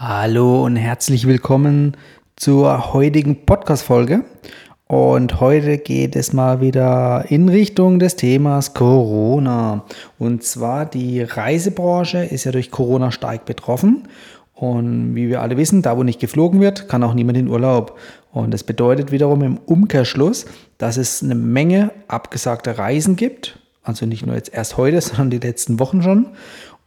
Hallo und herzlich willkommen zur heutigen Podcast-Folge. Und heute geht es mal wieder in Richtung des Themas Corona. Und zwar die Reisebranche ist ja durch Corona stark betroffen. Und wie wir alle wissen, da wo nicht geflogen wird, kann auch niemand in Urlaub. Und das bedeutet wiederum im Umkehrschluss, dass es eine Menge abgesagter Reisen gibt. Also nicht nur jetzt erst heute, sondern die letzten Wochen schon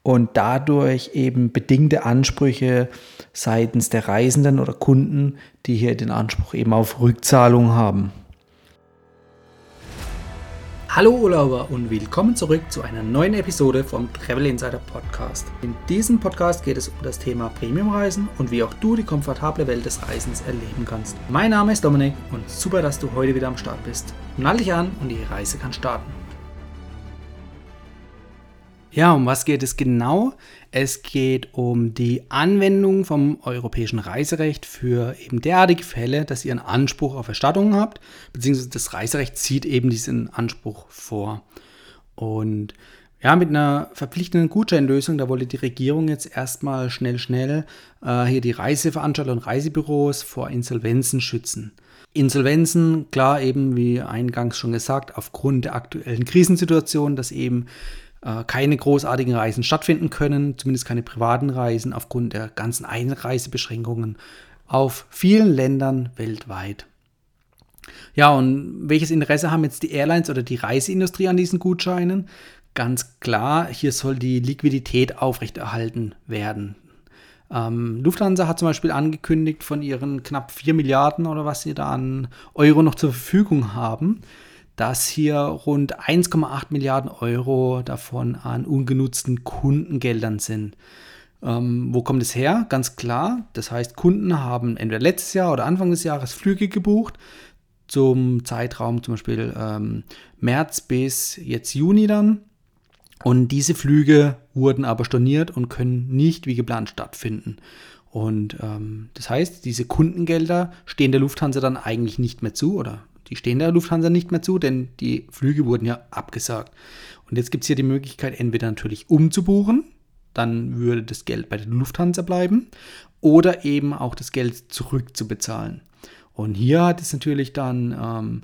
und dadurch eben bedingte Ansprüche seitens der Reisenden oder Kunden, die hier den Anspruch eben auf Rückzahlung haben. Hallo Urlauber und willkommen zurück zu einer neuen Episode vom Travel Insider Podcast. In diesem Podcast geht es um das Thema Premiumreisen und wie auch du die komfortable Welt des Reisens erleben kannst. Mein Name ist Dominik und super, dass du heute wieder am Start bist. Nall dich an und die Reise kann starten. Ja, um was geht es genau? Es geht um die Anwendung vom europäischen Reiserecht für eben derartige Fälle, dass ihr einen Anspruch auf Erstattung habt, beziehungsweise das Reiserecht zieht eben diesen Anspruch vor. Und ja, mit einer verpflichtenden Gutscheinlösung, da wollte die Regierung jetzt erstmal schnell, schnell äh, hier die Reiseveranstalter und Reisebüros vor Insolvenzen schützen. Insolvenzen, klar eben, wie eingangs schon gesagt, aufgrund der aktuellen Krisensituation, dass eben keine großartigen Reisen stattfinden können, zumindest keine privaten Reisen aufgrund der ganzen Einreisebeschränkungen auf vielen Ländern weltweit. Ja, und welches Interesse haben jetzt die Airlines oder die Reiseindustrie an diesen Gutscheinen? Ganz klar, hier soll die Liquidität aufrechterhalten werden. Ähm, Lufthansa hat zum Beispiel angekündigt, von ihren knapp 4 Milliarden oder was sie da an Euro noch zur Verfügung haben, dass hier rund 1,8 Milliarden Euro davon an ungenutzten Kundengeldern sind. Ähm, wo kommt es her? Ganz klar. Das heißt, Kunden haben entweder letztes Jahr oder Anfang des Jahres Flüge gebucht zum Zeitraum zum Beispiel ähm, März bis jetzt Juni dann. Und diese Flüge wurden aber storniert und können nicht wie geplant stattfinden. Und ähm, das heißt, diese Kundengelder stehen der Lufthansa dann eigentlich nicht mehr zu oder die stehen der Lufthansa nicht mehr zu, denn die Flüge wurden ja abgesagt. Und jetzt gibt es hier die Möglichkeit, entweder natürlich umzubuchen, dann würde das Geld bei der Lufthansa bleiben, oder eben auch das Geld zurückzubezahlen. Und hier hat es natürlich dann ähm,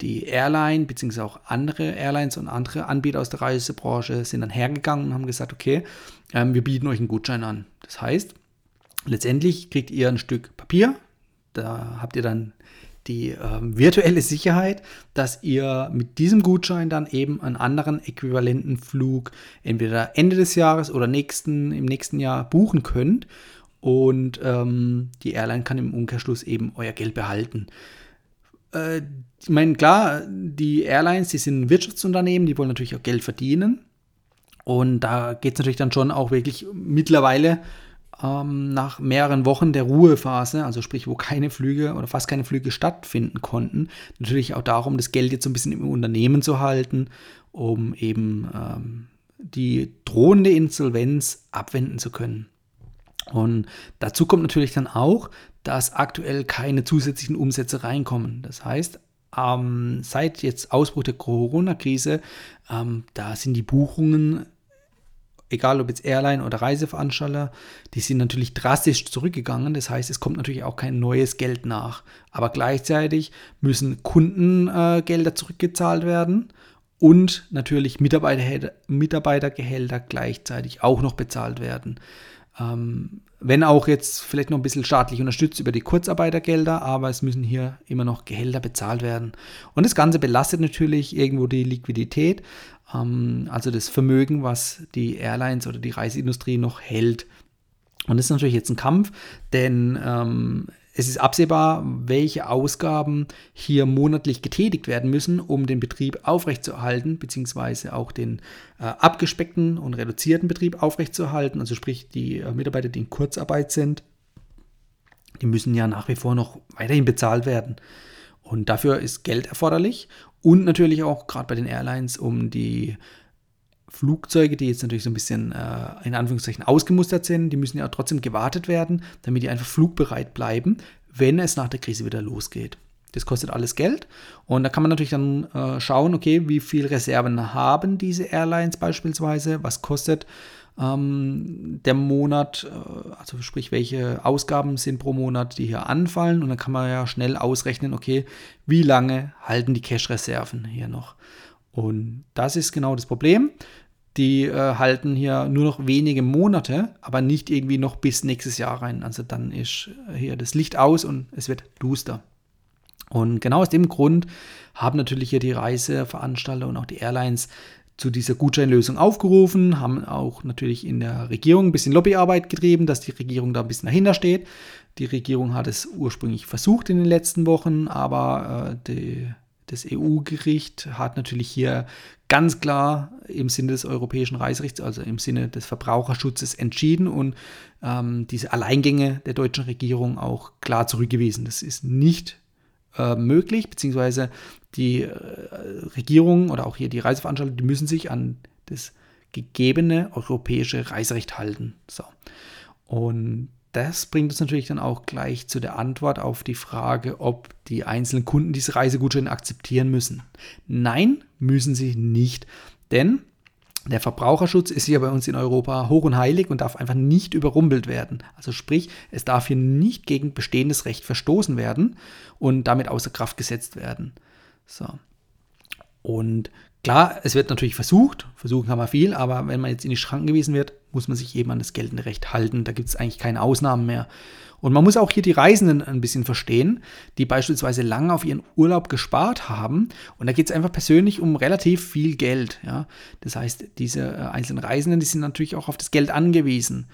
die Airline beziehungsweise auch andere Airlines und andere Anbieter aus der Reisebranche sind dann hergegangen und haben gesagt, okay, ähm, wir bieten euch einen Gutschein an. Das heißt, letztendlich kriegt ihr ein Stück Papier, da habt ihr dann die ähm, virtuelle Sicherheit, dass ihr mit diesem Gutschein dann eben einen anderen äquivalenten Flug entweder Ende des Jahres oder nächsten, im nächsten Jahr buchen könnt. Und ähm, die Airline kann im Umkehrschluss eben euer Geld behalten. Äh, ich meine, klar, die Airlines, die sind Wirtschaftsunternehmen, die wollen natürlich auch Geld verdienen. Und da geht es natürlich dann schon auch wirklich mittlerweile ähm, nach mehreren Wochen der Ruhephase, also sprich, wo keine Flüge oder fast keine Flüge stattfinden konnten, natürlich auch darum, das Geld jetzt so ein bisschen im Unternehmen zu halten, um eben ähm, die drohende Insolvenz abwenden zu können. Und dazu kommt natürlich dann auch, dass aktuell keine zusätzlichen Umsätze reinkommen. Das heißt, ähm, seit jetzt Ausbruch der Corona-Krise, ähm, da sind die Buchungen egal ob jetzt Airline oder Reiseveranstalter, die sind natürlich drastisch zurückgegangen. Das heißt, es kommt natürlich auch kein neues Geld nach. Aber gleichzeitig müssen Kundengelder äh, zurückgezahlt werden und natürlich Mitarbeiter, Mitarbeitergehälter gleichzeitig auch noch bezahlt werden. Ähm, wenn auch jetzt vielleicht noch ein bisschen staatlich unterstützt über die Kurzarbeitergelder, aber es müssen hier immer noch Gehälter bezahlt werden. Und das Ganze belastet natürlich irgendwo die Liquidität, ähm, also das Vermögen, was die Airlines oder die Reiseindustrie noch hält. Und das ist natürlich jetzt ein Kampf, denn ähm, es ist absehbar, welche Ausgaben hier monatlich getätigt werden müssen, um den Betrieb aufrechtzuerhalten, beziehungsweise auch den äh, abgespeckten und reduzierten Betrieb aufrechtzuerhalten. Also sprich, die äh, Mitarbeiter, die in Kurzarbeit sind, die müssen ja nach wie vor noch weiterhin bezahlt werden. Und dafür ist Geld erforderlich und natürlich auch gerade bei den Airlines, um die Flugzeuge, die jetzt natürlich so ein bisschen äh, in Anführungszeichen ausgemustert sind, die müssen ja trotzdem gewartet werden, damit die einfach flugbereit bleiben, wenn es nach der Krise wieder losgeht. Das kostet alles Geld und da kann man natürlich dann äh, schauen, okay, wie viel Reserven haben diese Airlines beispielsweise, was kostet ähm, der Monat, äh, also sprich, welche Ausgaben sind pro Monat, die hier anfallen. Und dann kann man ja schnell ausrechnen, okay, wie lange halten die Cash-Reserven hier noch. Und das ist genau das Problem. Die äh, halten hier nur noch wenige Monate, aber nicht irgendwie noch bis nächstes Jahr rein. Also dann ist hier das Licht aus und es wird duster. Und genau aus dem Grund haben natürlich hier die Reiseveranstalter und auch die Airlines zu dieser Gutscheinlösung aufgerufen, haben auch natürlich in der Regierung ein bisschen Lobbyarbeit getrieben, dass die Regierung da ein bisschen dahinter steht. Die Regierung hat es ursprünglich versucht in den letzten Wochen, aber äh, die, das EU-Gericht hat natürlich hier ganz klar im Sinne des europäischen Reiserechts, also im Sinne des Verbraucherschutzes entschieden und ähm, diese Alleingänge der deutschen Regierung auch klar zurückgewiesen. Das ist nicht äh, möglich, beziehungsweise die äh, Regierung oder auch hier die Reiseveranstalter, die müssen sich an das gegebene europäische Reiserecht halten. So. Und das bringt uns natürlich dann auch gleich zu der Antwort auf die Frage, ob die einzelnen Kunden diese Reisegutscheine akzeptieren müssen. Nein, müssen sie nicht. Denn der Verbraucherschutz ist hier bei uns in Europa hoch und heilig und darf einfach nicht überrumpelt werden. Also sprich, es darf hier nicht gegen bestehendes Recht verstoßen werden und damit außer Kraft gesetzt werden. So. Und klar, es wird natürlich versucht, versuchen kann man viel, aber wenn man jetzt in die Schranken gewiesen wird, muss man sich eben an das geltende Recht halten. Da gibt es eigentlich keine Ausnahmen mehr. Und man muss auch hier die Reisenden ein bisschen verstehen, die beispielsweise lange auf ihren Urlaub gespart haben. Und da geht es einfach persönlich um relativ viel Geld. Ja? Das heißt, diese äh, einzelnen Reisenden, die sind natürlich auch auf das Geld angewiesen.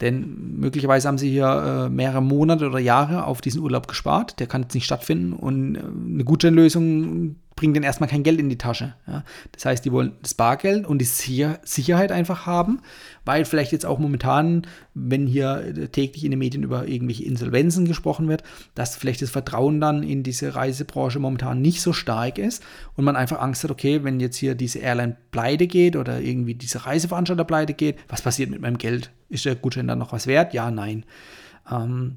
Denn möglicherweise haben sie hier äh, mehrere Monate oder Jahre auf diesen Urlaub gespart. Der kann jetzt nicht stattfinden. Und äh, eine Gutscheinlösung bringt denen erstmal kein Geld in die Tasche. Ja. Das heißt, die wollen das Bargeld und die Sicherheit einfach haben, weil vielleicht jetzt auch momentan, wenn hier täglich in den Medien über irgendwelche Insolvenzen gesprochen wird, dass vielleicht das Vertrauen dann in diese Reisebranche momentan nicht so stark ist und man einfach Angst hat, okay, wenn jetzt hier diese Airline pleite geht oder irgendwie diese Reiseveranstalter pleite geht, was passiert mit meinem Geld? Ist der Gutschein dann noch was wert? Ja, nein. Ähm,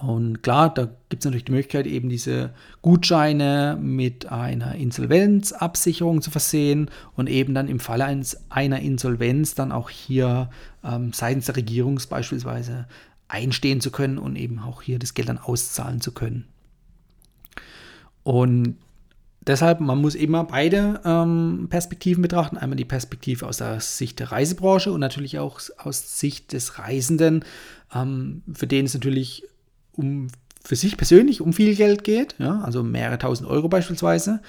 und klar, da gibt es natürlich die Möglichkeit, eben diese Gutscheine mit einer Insolvenzabsicherung zu versehen und eben dann im Falle einer Insolvenz dann auch hier ähm, seitens der Regierung beispielsweise einstehen zu können und eben auch hier das Geld dann auszahlen zu können. Und deshalb, man muss immer beide ähm, Perspektiven betrachten. Einmal die Perspektive aus der Sicht der Reisebranche und natürlich auch aus Sicht des Reisenden, ähm, für den es natürlich um für sich persönlich um viel Geld geht, ja, also mehrere tausend Euro beispielsweise.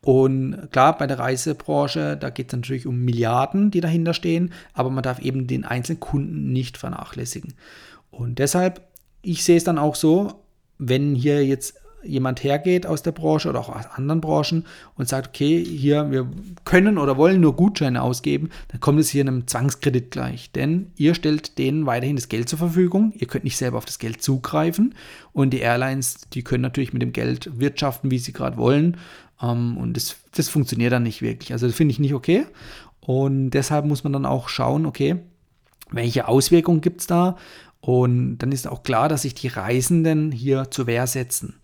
Und klar, bei der Reisebranche, da geht es natürlich um Milliarden, die dahinter stehen, aber man darf eben den einzelnen Kunden nicht vernachlässigen. Und deshalb, ich sehe es dann auch so, wenn hier jetzt jemand hergeht aus der Branche oder auch aus anderen Branchen und sagt, okay, hier, wir können oder wollen nur Gutscheine ausgeben, dann kommt es hier einem Zwangskredit gleich. Denn ihr stellt denen weiterhin das Geld zur Verfügung. Ihr könnt nicht selber auf das Geld zugreifen. Und die Airlines, die können natürlich mit dem Geld wirtschaften, wie sie gerade wollen. Ähm, und das, das funktioniert dann nicht wirklich. Also das finde ich nicht okay. Und deshalb muss man dann auch schauen, okay, welche Auswirkungen gibt es da? Und dann ist auch klar, dass sich die Reisenden hier zur Wehr setzen.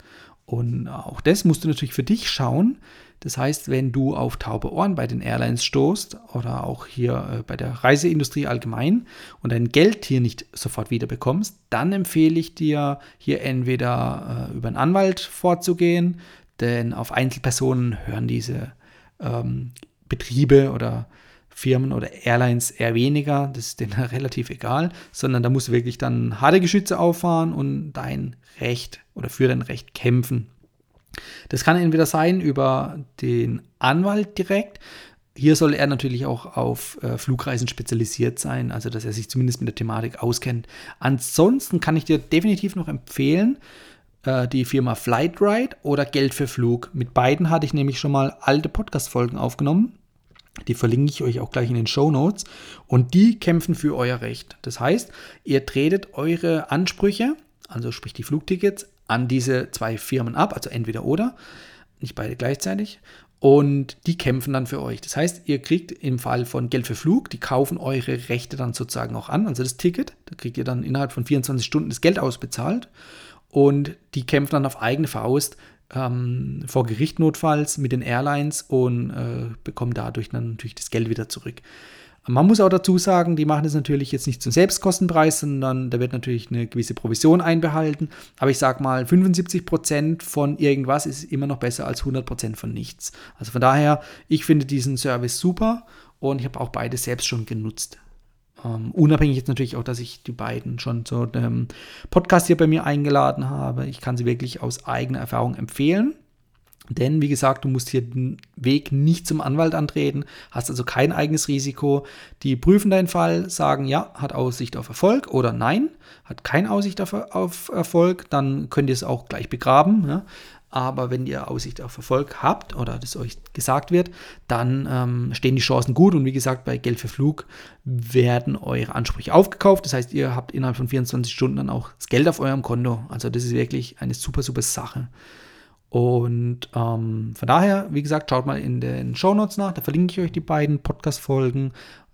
Und auch das musst du natürlich für dich schauen. Das heißt, wenn du auf taube Ohren bei den Airlines stoßt oder auch hier äh, bei der Reiseindustrie allgemein und dein Geld hier nicht sofort wieder bekommst, dann empfehle ich dir hier entweder äh, über einen Anwalt vorzugehen, denn auf Einzelpersonen hören diese ähm, Betriebe oder Firmen oder Airlines eher weniger, das ist denen relativ egal, sondern da musst du wirklich dann harte Geschütze auffahren und dein Recht oder für dein Recht kämpfen. Das kann entweder sein über den Anwalt direkt. Hier soll er natürlich auch auf äh, Flugreisen spezialisiert sein, also dass er sich zumindest mit der Thematik auskennt. Ansonsten kann ich dir definitiv noch empfehlen, äh, die Firma Flightride oder Geld für Flug. Mit beiden hatte ich nämlich schon mal alte Podcast-Folgen aufgenommen. Die verlinke ich euch auch gleich in den Show Notes. Und die kämpfen für euer Recht. Das heißt, ihr tretet eure Ansprüche also sprich die Flugtickets, an diese zwei Firmen ab, also entweder oder, nicht beide gleichzeitig. Und die kämpfen dann für euch. Das heißt, ihr kriegt im Fall von Geld für Flug, die kaufen eure Rechte dann sozusagen auch an, also das Ticket. Da kriegt ihr dann innerhalb von 24 Stunden das Geld ausbezahlt. Und die kämpfen dann auf eigene Faust ähm, vor Gericht notfalls mit den Airlines und äh, bekommen dadurch dann natürlich das Geld wieder zurück. Man muss auch dazu sagen, die machen das natürlich jetzt nicht zum Selbstkostenpreis, sondern da wird natürlich eine gewisse Provision einbehalten. Aber ich sage mal, 75% von irgendwas ist immer noch besser als 100% von nichts. Also von daher, ich finde diesen Service super und ich habe auch beide selbst schon genutzt. Um, unabhängig jetzt natürlich auch, dass ich die beiden schon zu einem Podcast hier bei mir eingeladen habe. Ich kann sie wirklich aus eigener Erfahrung empfehlen. Denn, wie gesagt, du musst hier den Weg nicht zum Anwalt antreten, hast also kein eigenes Risiko. Die prüfen deinen Fall, sagen, ja, hat Aussicht auf Erfolg oder nein, hat keine Aussicht auf, auf Erfolg, dann könnt ihr es auch gleich begraben. Ja. Aber wenn ihr Aussicht auf Erfolg habt oder das euch gesagt wird, dann ähm, stehen die Chancen gut. Und wie gesagt, bei Geld für Flug werden eure Ansprüche aufgekauft. Das heißt, ihr habt innerhalb von 24 Stunden dann auch das Geld auf eurem Konto. Also das ist wirklich eine super, super Sache. Und ähm, von daher, wie gesagt, schaut mal in den Show Notes nach, da verlinke ich euch die beiden Podcast-Folgen.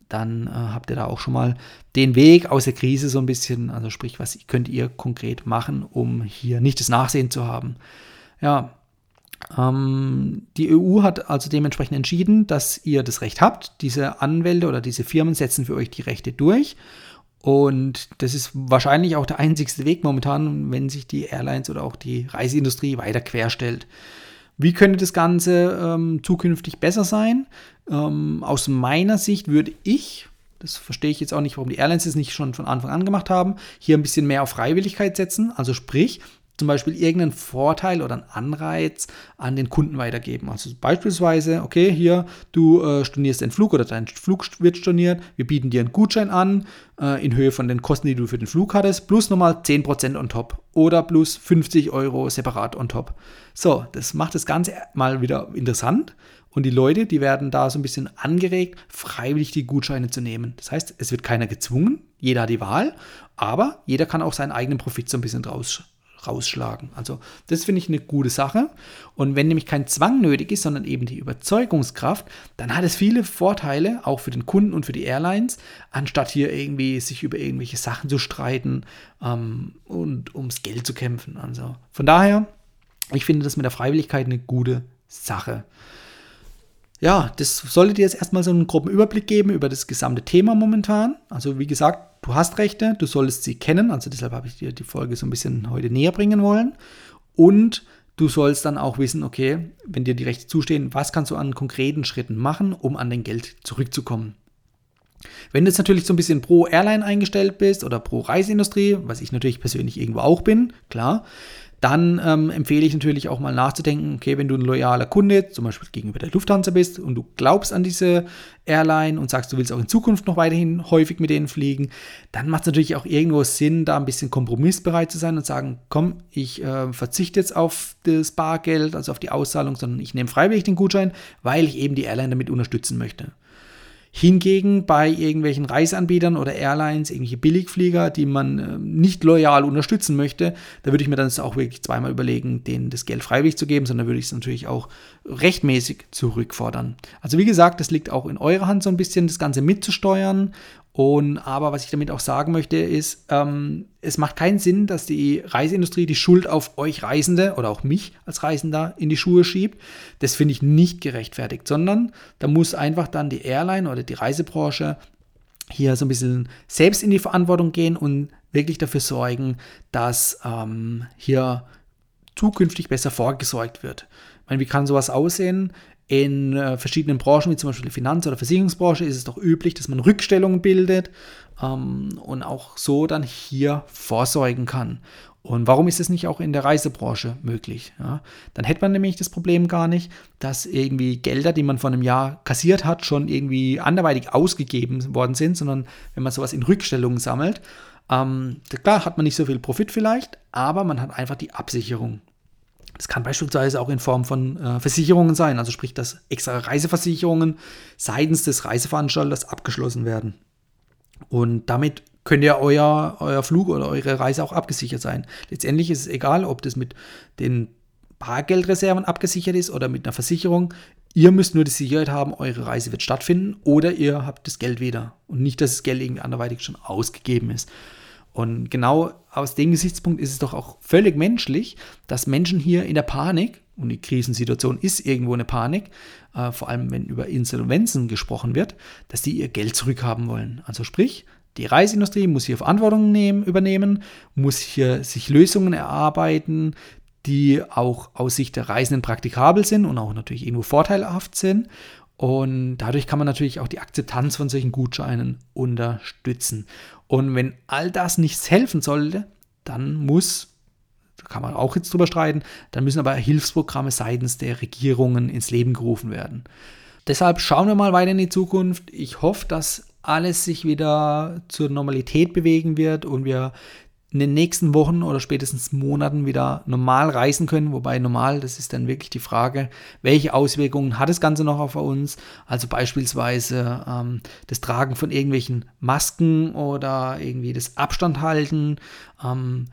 Dann äh, habt ihr da auch schon mal den Weg aus der Krise so ein bisschen, also sprich, was könnt ihr konkret machen, um hier nicht das Nachsehen zu haben. Ja, ähm, die EU hat also dementsprechend entschieden, dass ihr das Recht habt. Diese Anwälte oder diese Firmen setzen für euch die Rechte durch. Und das ist wahrscheinlich auch der einzigste Weg momentan, wenn sich die Airlines oder auch die Reiseindustrie weiter querstellt. Wie könnte das Ganze ähm, zukünftig besser sein? Ähm, aus meiner Sicht würde ich, das verstehe ich jetzt auch nicht, warum die Airlines es nicht schon von Anfang an gemacht haben, hier ein bisschen mehr auf Freiwilligkeit setzen. Also sprich, zum Beispiel irgendeinen Vorteil oder einen Anreiz an den Kunden weitergeben. Also beispielsweise, okay, hier, du äh, stornierst den Flug oder dein Flug wird storniert, wir bieten dir einen Gutschein an äh, in Höhe von den Kosten, die du für den Flug hattest, plus nochmal 10% on top oder plus 50 Euro separat on top. So, das macht das Ganze mal wieder interessant. Und die Leute, die werden da so ein bisschen angeregt, freiwillig die Gutscheine zu nehmen. Das heißt, es wird keiner gezwungen, jeder hat die Wahl, aber jeder kann auch seinen eigenen Profit so ein bisschen draus rausschlagen. Also das finde ich eine gute Sache. Und wenn nämlich kein Zwang nötig ist, sondern eben die Überzeugungskraft, dann hat es viele Vorteile, auch für den Kunden und für die Airlines, anstatt hier irgendwie sich über irgendwelche Sachen zu streiten ähm, und ums Geld zu kämpfen. Also von daher, ich finde das mit der Freiwilligkeit eine gute Sache. Ja, das sollte dir jetzt erstmal so einen groben Überblick geben über das gesamte Thema momentan. Also wie gesagt, du hast Rechte, du solltest sie kennen, also deshalb habe ich dir die Folge so ein bisschen heute näher bringen wollen. Und du sollst dann auch wissen, okay, wenn dir die Rechte zustehen, was kannst du an konkreten Schritten machen, um an dein Geld zurückzukommen. Wenn du jetzt natürlich so ein bisschen pro Airline eingestellt bist oder pro Reiseindustrie, was ich natürlich persönlich irgendwo auch bin, klar, dann ähm, empfehle ich natürlich auch mal nachzudenken, okay, wenn du ein loyaler Kunde, zum Beispiel gegenüber der Lufthansa bist und du glaubst an diese Airline und sagst, du willst auch in Zukunft noch weiterhin häufig mit denen fliegen, dann macht es natürlich auch irgendwo Sinn, da ein bisschen kompromissbereit zu sein und sagen, komm, ich äh, verzichte jetzt auf das Bargeld, also auf die Auszahlung, sondern ich nehme freiwillig den Gutschein, weil ich eben die Airline damit unterstützen möchte. Hingegen bei irgendwelchen Reiseanbietern oder Airlines, irgendwelche Billigflieger, die man äh, nicht loyal unterstützen möchte, da würde ich mir dann auch wirklich zweimal überlegen, denen das Geld freiwillig zu geben, sondern würde ich es natürlich auch rechtmäßig zurückfordern. Also wie gesagt, das liegt auch in eurer Hand so ein bisschen, das Ganze mitzusteuern und aber was ich damit auch sagen möchte, ist, ähm, es macht keinen Sinn, dass die Reiseindustrie die Schuld auf euch Reisende oder auch mich als Reisender in die Schuhe schiebt. Das finde ich nicht gerechtfertigt, sondern da muss einfach dann die Airline oder die Reisebranche hier so ein bisschen selbst in die Verantwortung gehen und wirklich dafür sorgen, dass ähm, hier zukünftig besser vorgesorgt wird. Ich meine, wie kann sowas aussehen? In äh, verschiedenen Branchen, wie zum Beispiel der Finanz- oder Versicherungsbranche, ist es doch üblich, dass man Rückstellungen bildet ähm, und auch so dann hier vorsorgen kann. Und warum ist es nicht auch in der Reisebranche möglich? Ja? Dann hätte man nämlich das Problem gar nicht, dass irgendwie Gelder, die man vor einem Jahr kassiert hat, schon irgendwie anderweitig ausgegeben worden sind, sondern wenn man sowas in Rückstellungen sammelt, ähm, klar hat man nicht so viel Profit vielleicht, aber man hat einfach die Absicherung. Das kann beispielsweise auch in Form von äh, Versicherungen sein, also sprich, dass extra Reiseversicherungen seitens des Reiseveranstalters abgeschlossen werden. Und damit könnt ihr euer, euer Flug oder eure Reise auch abgesichert sein. Letztendlich ist es egal, ob das mit den Bargeldreserven abgesichert ist oder mit einer Versicherung. Ihr müsst nur die Sicherheit haben, eure Reise wird stattfinden oder ihr habt das Geld wieder und nicht, dass das Geld irgendwie anderweitig schon ausgegeben ist. Und genau aus dem Gesichtspunkt ist es doch auch völlig menschlich, dass Menschen hier in der Panik und die Krisensituation ist irgendwo eine Panik, äh, vor allem wenn über Insolvenzen gesprochen wird, dass die ihr Geld zurückhaben wollen. Also sprich, die Reiseindustrie muss hier Verantwortung nehmen, übernehmen, muss hier sich Lösungen erarbeiten, die auch aus Sicht der Reisenden praktikabel sind und auch natürlich irgendwo vorteilhaft sind. Und dadurch kann man natürlich auch die Akzeptanz von solchen Gutscheinen unterstützen. Und wenn all das nichts helfen sollte, dann muss, da kann man auch jetzt drüber streiten, dann müssen aber Hilfsprogramme seitens der Regierungen ins Leben gerufen werden. Deshalb schauen wir mal weiter in die Zukunft. Ich hoffe, dass alles sich wieder zur Normalität bewegen wird und wir in den nächsten Wochen oder spätestens Monaten wieder normal reisen können. Wobei normal, das ist dann wirklich die Frage, welche Auswirkungen hat das Ganze noch auf uns? Also beispielsweise ähm, das Tragen von irgendwelchen Masken oder irgendwie das Abstand halten. Ähm,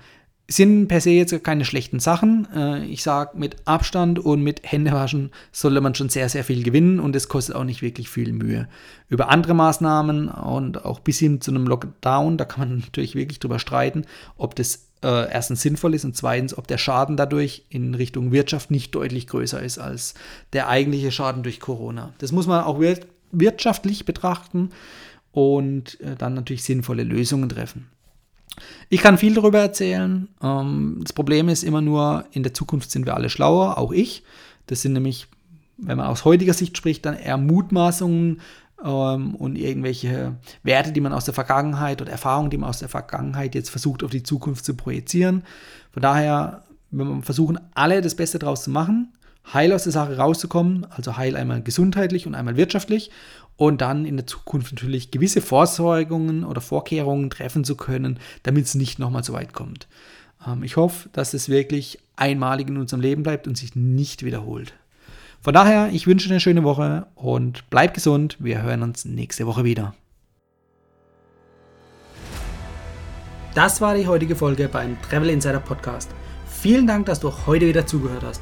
sind per se jetzt keine schlechten Sachen. Äh, ich sage, mit Abstand und mit Händewaschen sollte man schon sehr, sehr viel gewinnen und es kostet auch nicht wirklich viel Mühe. Über andere Maßnahmen und auch bis hin zu einem Lockdown, da kann man natürlich wirklich drüber streiten, ob das äh, erstens sinnvoll ist und zweitens, ob der Schaden dadurch in Richtung Wirtschaft nicht deutlich größer ist als der eigentliche Schaden durch Corona. Das muss man auch wir wirtschaftlich betrachten und äh, dann natürlich sinnvolle Lösungen treffen. Ich kann viel darüber erzählen. Ähm, das Problem ist immer nur, in der Zukunft sind wir alle schlauer, auch ich. Das sind nämlich, wenn man aus heutiger Sicht spricht, dann eher Mutmaßungen ähm, und irgendwelche Werte, die man aus der Vergangenheit oder Erfahrungen, die man aus der Vergangenheit jetzt versucht, auf die Zukunft zu projizieren. Von daher, wenn wir versuchen, alle das Beste daraus zu machen, heil aus der Sache rauszukommen, also heil einmal gesundheitlich und einmal wirtschaftlich und dann in der Zukunft natürlich gewisse Vorsorgungen oder Vorkehrungen treffen zu können, damit es nicht nochmal so weit kommt. Ähm, ich hoffe, dass es wirklich einmalig in unserem Leben bleibt und sich nicht wiederholt. Von daher, ich wünsche eine schöne Woche und bleib gesund. Wir hören uns nächste Woche wieder. Das war die heutige Folge beim Travel Insider Podcast. Vielen Dank, dass du heute wieder zugehört hast.